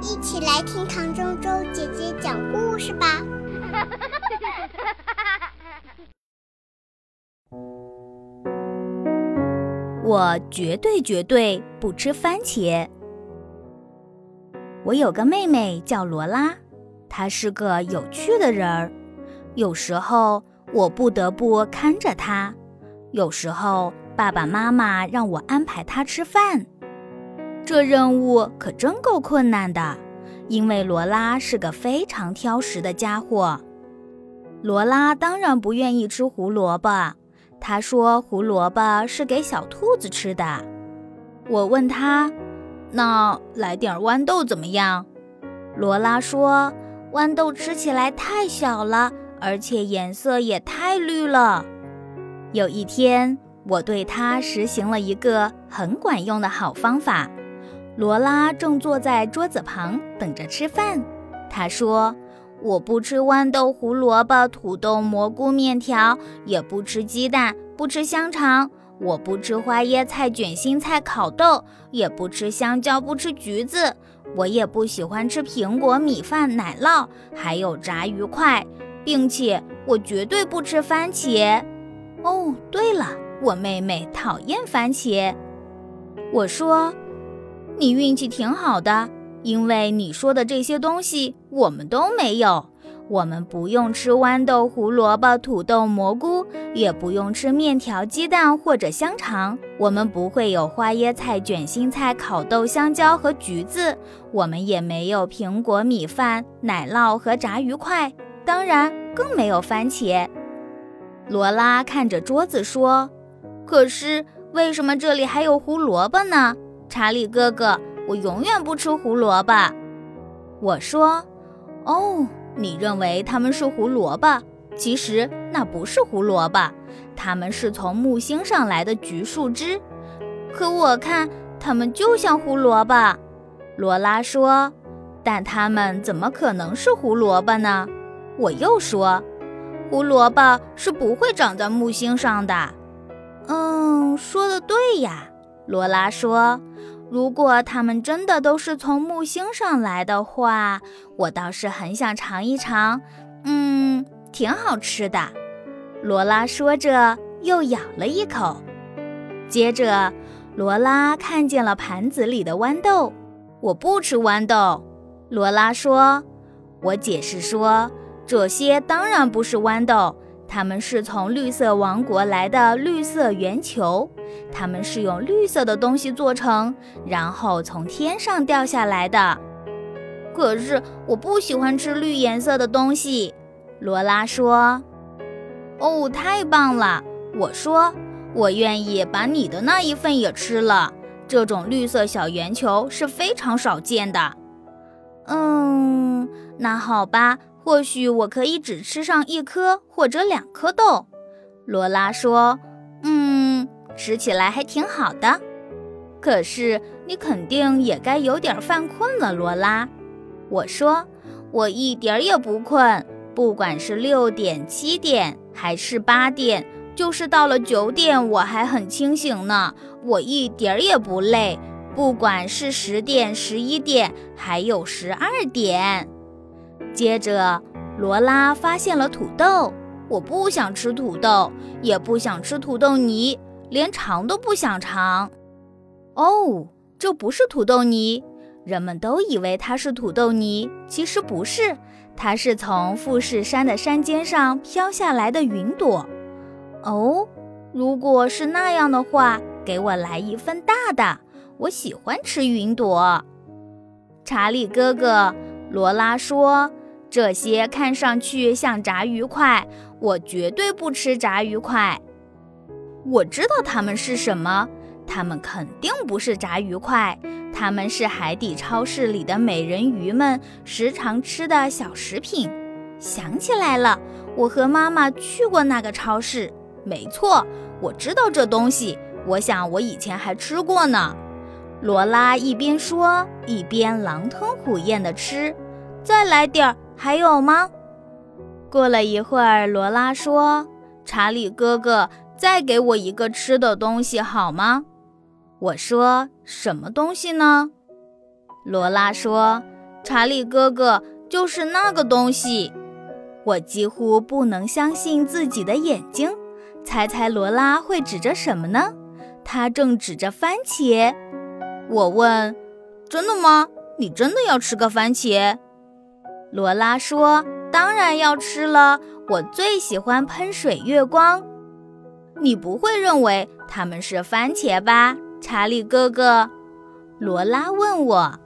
一起来听唐周周姐姐讲故事吧。我绝对绝对不吃番茄。我有个妹妹叫罗拉，她是个有趣的人儿。有时候我不得不看着她，有时候爸爸妈妈让我安排她吃饭。这任务可真够困难的，因为罗拉是个非常挑食的家伙。罗拉当然不愿意吃胡萝卜，她说胡萝卜是给小兔子吃的。我问她：“那来点豌豆怎么样？”罗拉说：“豌豆吃起来太小了，而且颜色也太绿了。”有一天，我对它实行了一个很管用的好方法。罗拉正坐在桌子旁等着吃饭。她说：“我不吃豌豆、胡萝卜、土豆、蘑菇、面条，也不吃鸡蛋，不吃香肠。我不吃花椰菜、卷心菜、烤豆，也不吃香蕉，不吃橘子。我也不喜欢吃苹果、米饭、奶酪，还有炸鱼块，并且我绝对不吃番茄。哦，对了，我妹妹讨厌番茄。”我说。你运气挺好的，因为你说的这些东西我们都没有。我们不用吃豌豆、胡萝卜、土豆、蘑菇，也不用吃面条、鸡蛋或者香肠。我们不会有花椰菜、卷心菜、烤豆、香蕉和橘子。我们也没有苹果、米饭、奶酪和炸鱼块，当然更没有番茄。罗拉看着桌子说：“可是为什么这里还有胡萝卜呢？”查理哥哥，我永远不吃胡萝卜。我说：“哦，你认为它们是胡萝卜？其实那不是胡萝卜，它们是从木星上来的橘树枝。可我看它们就像胡萝卜。”罗拉说：“但它们怎么可能是胡萝卜呢？”我又说：“胡萝卜是不会长在木星上的。”嗯，说的对呀。罗拉说：“如果它们真的都是从木星上来的话，我倒是很想尝一尝。嗯，挺好吃的。”罗拉说着，又咬了一口。接着，罗拉看见了盘子里的豌豆。“我不吃豌豆。”罗拉说。我解释说：“这些当然不是豌豆。”它们是从绿色王国来的绿色圆球，它们是用绿色的东西做成，然后从天上掉下来的。可是我不喜欢吃绿颜色的东西，罗拉说。哦，太棒了！我说，我愿意把你的那一份也吃了。这种绿色小圆球是非常少见的。嗯，那好吧。或许我可以只吃上一颗或者两颗豆，罗拉说：“，吃起来还挺好的。可是你肯定也该有点犯困了，罗拉。”我说：“我一点儿也不困，不管是六点、七点还是八点，就是到了九点我还很清醒呢。我一点儿也不累，不管是十点、十一点，还有十二点。”接着，罗拉发现了土豆。我不想吃土豆，也不想吃土豆泥，连尝都不想尝。哦，这不是土豆泥。人们都以为它是土豆泥，其实不是，它是从富士山的山尖上飘下来的云朵。哦，如果是那样的话，给我来一份大的。我喜欢吃云朵。查理哥哥，罗拉说。这些看上去像炸鱼块，我绝对不吃炸鱼块。我知道它们是什么，它们肯定不是炸鱼块，它们是海底超市里的美人鱼们时常吃的小食品。想起来了，我和妈妈去过那个超市。没错，我知道这东西。我想我以前还吃过呢。罗拉一边说，一边狼吞虎咽地吃。再来点儿。还有吗？过了一会儿，罗拉说：“查理哥哥，再给我一个吃的东西好吗？”我说：“什么东西呢？”罗拉说：“查理哥哥，就是那个东西。我几乎不能相信自己的眼睛。猜猜罗拉会指着什么呢？她正指着番茄。我问：“真的吗？你真的要吃个番茄？”罗拉说：“当然要吃了，我最喜欢喷水月光。”你不会认为他们是番茄吧，查理哥哥？罗拉问我。